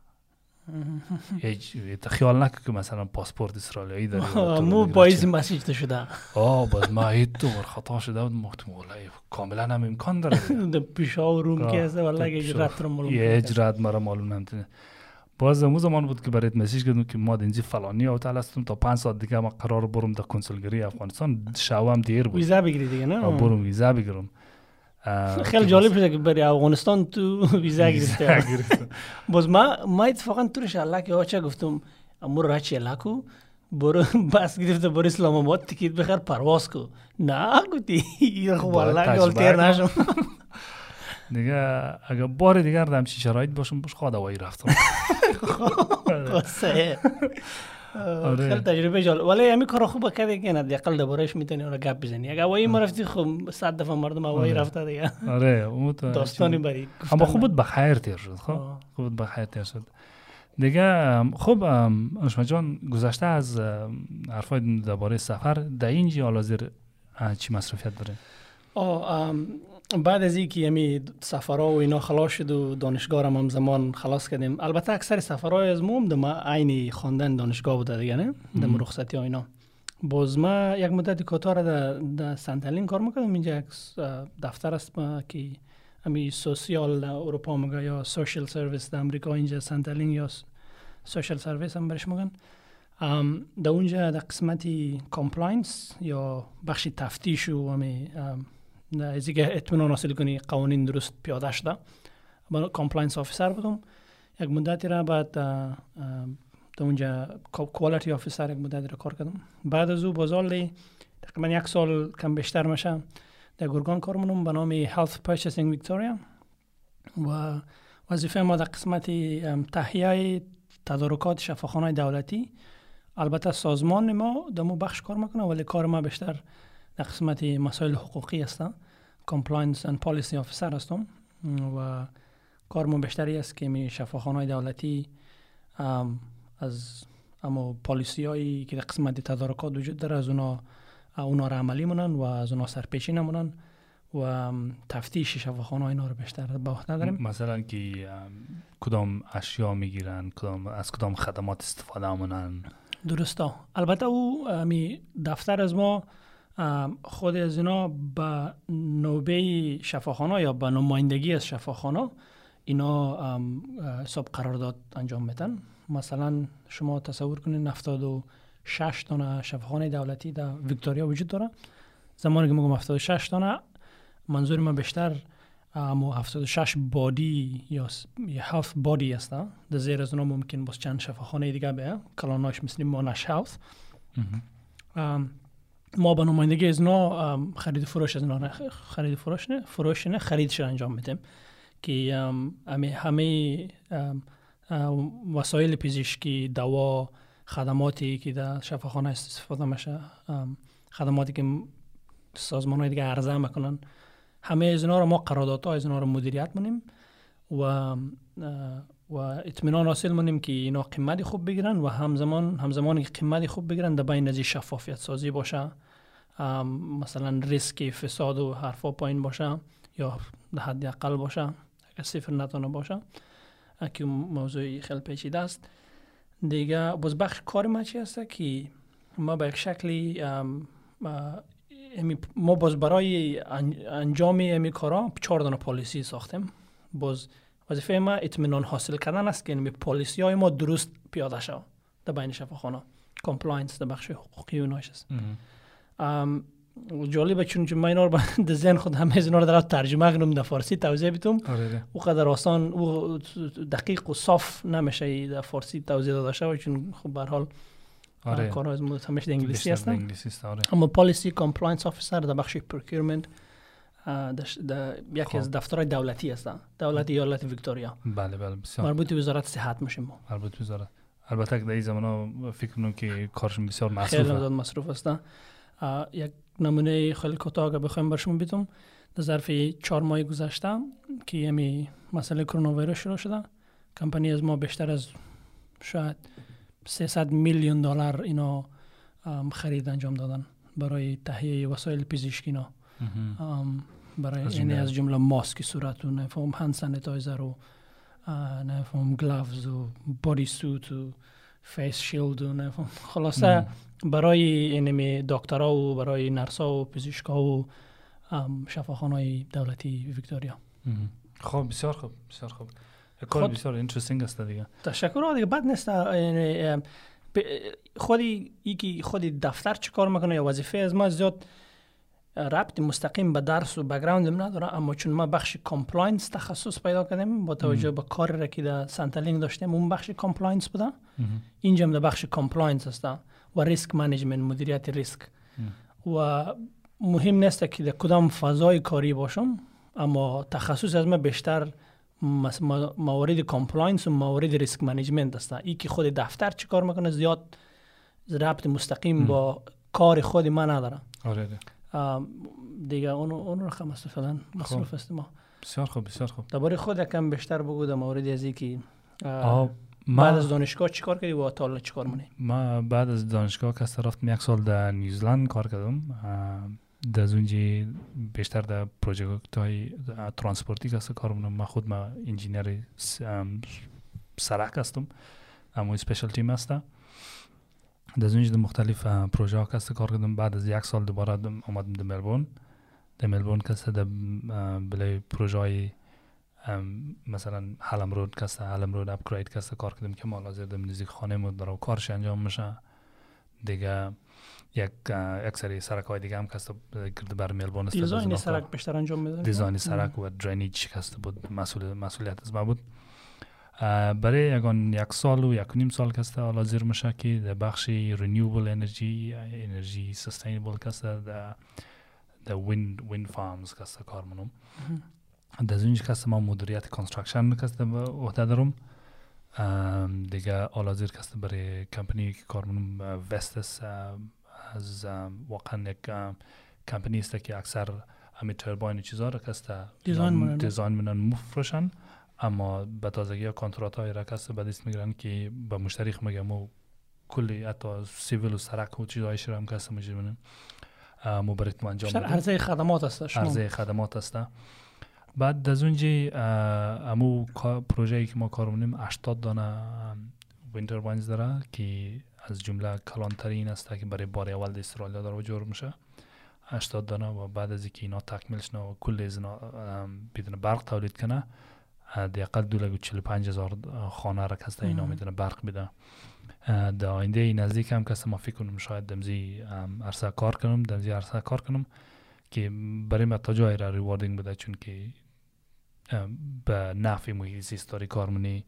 هیچ خیال نکن که مثلا پاسپورت اسرائیلی داری مو باعث مسیج شده. آه باز ما هیچ تو خطا شده بود مختم والله کاملا هم امکان داره. پیشا و روم که هست والله اجرات رو معلوم اجرات مرا معلوم نمی‌تونه. باز اون زمان بود که برایت مسیج کردم که ما اینجا فلانی اوتل هستم تا پنج ساعت دیگه ما قرار برم در کنسولگری افغانستان. شو هم دیر بود. ویزا بگیری دیگه نه؟ برم ویزا بگیرم. خیلی جالب شده که بری افغانستان تو ویزا گرفته باز ما ما اتفاقا طورش الله که آچه گفتم؟ امور را چه لکو. برو بس گرفته برو اسلام آباد تیکیت بخیر پرواز کو. نه گفتی خب والله گلتیر نشم. دیگه اگر بار دیگر در همچین شرایط باشم باش خواه دوایی رفتم. قصه. خیلی تجربه جالب. ولی همین کار خوبه کردی که حداقل دربارهش می‌تونی اون گپ بزنی. اگه هوایی ما رفتی خب صد دفعه مردم هوایی رفته دیگه. آره اون داستانی بری اما خوب بود بخیر تیر شد خب؟ خوب بود بخیر تیر شد. دیگه خب اشما جان گذشته از حرفای درباره سفر در اینجا حالا زیر چی مصرفیت داره؟ بعد از اینکه یمی سفرها و اینا خلاص شد و دانشگاه هم زمان خلاص کردیم البته اکثر سفرهای از موم دم عین خواندن دانشگاه بوده دیگه نه؟ دم رخصتی ها اینا. باز ما یک مدت کوتاه در Centrelink کار می‌کردم. اینجا یک دفتر است که امی Sozial در اروپا میگه یا social service در امریکا اینجا Centrelink یا social service هم برش میگن. در اونجا در قسمت compliance یا بخش تفتیش و همی اینکه اطمینان حاصل کنی قوانین درست پیاده شده. compliance officer بودم. یک مدتی را بعد در اونجا کوالیتی آفیسر یک مدتی را کار کردم. بعد از او بازال تقریبا یک سال کم بیشتر میشه در گرگان کار منم به نام Health Purchasing Victoria. و وظیفه ما در قسمت تهیه تدارکات شفاخانه دولتی. البته سازمان ما در بخش کار می‌کنه ولی کار ما بیشتر در قسمت مسائل حقوقی است. Compliance and Policy Officer هستم. و کار ما بیشتری است که می شفاخانه دولتی از اما پالیسی هایی که در قسمت تدارکات وجود داره از اونا اونا را عملی مونن و از اونا سرپیچی نمونن و تفتیش شفاخانه اینا رو بیشتر به عهده داریم مثلا که کدام اشیا می‌گیرن کدام از کدام خدمات استفاده مونن درسته البته او می دفتر از ما خود از اینا به نوبه شفاخانه یا به نمایندگی از شفاخانه اینا حساب قرارداد انجام میدن. مثلا شما تصور کنید 76 تا شفاخانه دولتی در ویکتوریا وجود داره. زمانی که میگم 76 تا منظور ما بیشتر اما 76 بادی یا هفت بادی است در زیر از اونا ممکن باز چند شفاخانه دیگه به کلاناش مثل مانش هاوس ما به نمایندگی از اونا خرید فروش از اونا خرید فروش نه فروش نه خریدش انجام میدیم. که همه همه وسایل پزشکی دوا خدماتی که در شفاخانه استفاده میشه خدماتی که سازمان های دیگه عرضه می‌کنن. همه از اینا رو ما قراردادها از اینا رو مدیریت منیم و و اطمینان حاصل منیم که اینا قیمت خوب بگیرن و همزمان همزمان که قیمت خوب بگیرن در بین از شفافیت سازی باشه. مثلا ریسک فساد و حرفا پایین باشه یا حد اقل باشه اگر صفر نتونه باشه که موضوع خیلی پیچیده است. دیگه باز بخش کار ما چی هست که ما به یک شکلی ما باز برای انجام امی کارا چهار دانه پالیسی ساختیم. باز وظیفه ما اطمینان حاصل کردن است که این پالیسی های ما درست پیاده شود. در بین شفاخانه. compliance در بخش حقوقی و است جالبه چون من اینا رو به ذهن خود همه اینا رو در ترجمه کنم در فارسی توضیح بیتم او قدر آسان او دقیق و صاف نمیشه در فارسی توضیح داده شود چون خب به حال آره. کارها از همش انگلیسی هستن. آره. اما policy compliance officer در بخش procurement یکی از دفترهای دولتی هستن. دولت ایالت ویکتوریا. بله بله بسیار. مربوط به وزارت صحت میشیم ما. مربوط وزارت. البته در این زمان فکر کنم که کارشون بسیار مصروف خیلی مصروف هستن. یک نمونه خیلی کوتاه اگه بخوایم برشون بیتم در ظرف چهار ماه گذشته که یمی مسئله کرونا ویروس شروع شده کمپانی از ما بیشتر از شاید 300 میلیون دلار اینا خرید انجام دادن برای تهیه وسایل پزشکی اینا. برای این یعنی از جمله ماسک صورت و نفهم hand sanitizer و نفهم gloves و body suit و face shield و نفهم خلاصه برای اینمی دکترها و برای نرسا و پزشکا و شفاخانه دولتی ویکتوریا. خب بسیار خوب بسیار خوب. کار بسیار interesting است دیگه. تشکر دیگه. بد نیست یعنی خودی یکی خودی دفتر چه کار می‌کنه یا وظیفه از ما زیاد ربط مستقیم به درس و background نداره اما چون ما بخش compliance تخصص پیدا کردیم با توجه به کار را که در Centrelink داشتیم اون بخش compliance بوده. اینجا در بخش compliance هست و risk management مدیریت ریسک و مهم نیست که در کدام فضای کاری باشم اما تخصص از ما بیشتر موارد compliance و موارد risk management است. ای که خود دفتر چی کار می‌کنه؟ زیاد ربط مستقیم با کار خود ما نداره آره دیگه اون اون رقم است فعلا. مصروف خب. است ما. بسیار خوب بسیار خوب. درباره خود کم بیشتر بگو در مورد از که بعد از دانشگاه چیکار کردی و تا چیکار مونی؟ ما بعد از دانشگاه که رفتم یک سال در نیوزلند کار کردم. در اونجا بیشتر در project های ترانسپورتی که کار مونم. ما خود ما انجینیر سرک هستم. اما سپیشل تیم هستم. در اونجا در مختلف پروژه ها کار کردم. بعد از یک سال دوباره آمدم در ملبورن. در ملبورن کسته در بله پروژه های مثلا حلم رود کسته حلم رود اپگرید کسته کار کردیم که ما لازم در نزدیک خانه مود برای کارش انجام میشه دیگه یک اکثری سرک های دیگه هم کسته کرده بر ملبورن دیزاین سرک بیشتر انجام میده دیزاین سرک و درینیج کسته بود مسئول مسئولیت از ما بود. برای یگان یک سال و یک نیم سال کسته حالا زیر میشه که در بخش renewable energy انرژی sustainable کسته در در wind wind farms کسته کار منم. در اینجا کسته ما مدیریت construction کسته به عهده دارم دیگه حالا زیر کسته برای کمپنی که کار منم Vestas از واقعا یک کمپنی است که اکثر همه turbine چیزا را کسته design منن مفرشن اما به تازگی contract های را کسته به دست می‌گیرن که به مشتری میگه مو کلی حتی civil و سرک و چیزهایش را هم کسته میجیبونن مو برای انجام عرضه خدمات است شما عرضه خدمات است بعد از اونجا امو پروژه که ما کار می‌کنیم 80 دانه wind turbines داره که از جمله کلانترین است که برای بار اول در استرالیا داره جور میشه. 80 دانه و بعد از اینکه اینا تکمیل شنه و کل از اینا بدون برق تولید کنه دیقل دو لگو 45 هزار خانه را کسته اینا می‌تونه برق بده در آینده نزدیک هم کسی ما فکر کنم شاید دمزی عرصه کار کنم دمزی عرصه کار کنم که برای ما تا جای را ریواردینگ بده چون که به نفع محیط زیستاری کار منی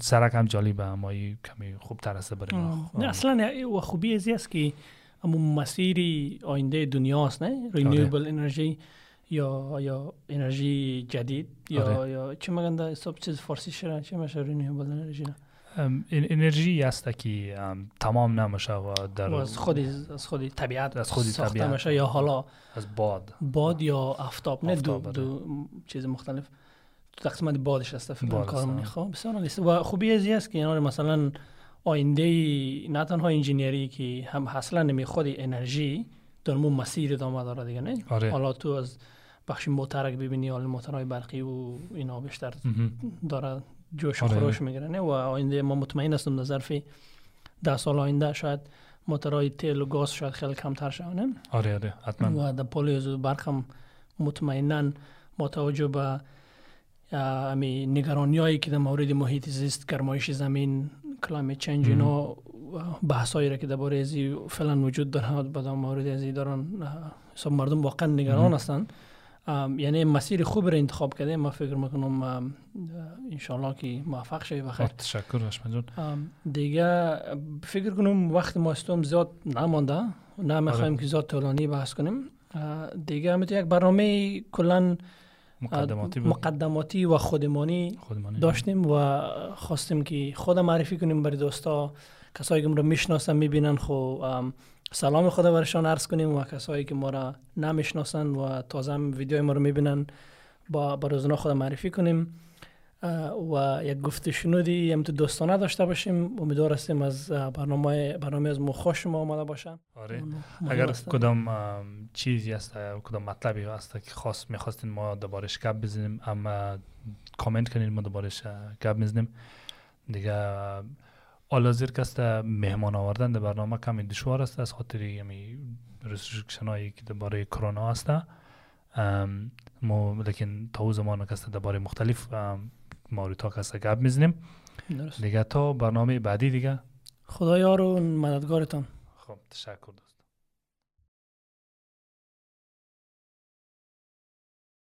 سرک هم جالبه اما کمی خوب تر است برای نه اصلا و خوبی ازی است که اما مسیری آینده دنیاست نه؟ رینیوبل انرژی یا یا انرژی جدید یا یا چه مگن سب چیز فارسی شده چه میشه رینیوبل انرژی انرژی است که تمام نمیشه و در از خودی از خودی طبیعت از خودی طبیعت میشه یا حالا از باد. باد یا آفتاب. نه دو, دو چیز مختلف. تو تقسیمات بادش است فکر کارمونی خب بسیار نیست. و خوبی ازی است که اینا مثلا آینده نه تنها انجینیری که هم اصلا نمی خود انرژی در مو مسیر ادامه داره دیگه نه؟ آره. حالا تو از بخش موترک ببینی حالا موترهای برقی و اینا بیشتر داره جوش و آره. خروش می‌گیره. و آینده ما مطمئن هستم در ظرف ده سال آینده شاید موترهای تیل و گاز شاید خیلی کمتر شون آره آره حتما. و در پولیوز و برق هم مطمئنا با توجه به امی نگرانی هایی که در مورد محیط زیست گرمایش زمین کلایمت چنج اینا بحث هایی را که درباره ازی فعلا وجود داره به مورد ازی دارن مردم واقعا نگران هستند یعنی مسیر خوب را انتخاب کرده ما فکر می‌کنم انشالله که موفق شوی بخیر. تشکر جان دیگه فکر کنم وقت ما استم زیاد نمانده. نه می‌خوایم که زیاد طولانی بحث کنیم. دیگه همینطور یک برنامه کلا مقدماتی, مقدماتی و خودمانی, خودمانی. داشتیم و خواستیم که خود معرفی کنیم برای دوستا. کسایی که ما رو می‌شناسن می‌بینن خو سلام خدا برشان عرض کنیم و کسایی که ما را نمی‌شناسن و تازه هم ویدیو ما رو می‌بینن با برازنا خود معرفی کنیم. و یک گفت شنودی هم تو دوستانه داشته باشیم. امیدوار هستیم از برنامه برنامه از مو خوش ما آمده باشه. آره. اگر کدام چیزی است کدام مطلبی هست که خاص می‌خواستین ما دوبارش گپ بزنیم اما کامنت کنین ما دوبارش گپ بزنیم دیگه حالا زیر کست مهمان آوردن در برنامه کمی دشوار است از خاطر یمی restriction هایی که درباره کرونا است ما لیکن تا زمان کست درباره مختلف مورد تا کست گپ می‌زنیم. دیگه تا برنامه بعدی دیگه. خدایا رو مددگارتان. خب تشکر دوست.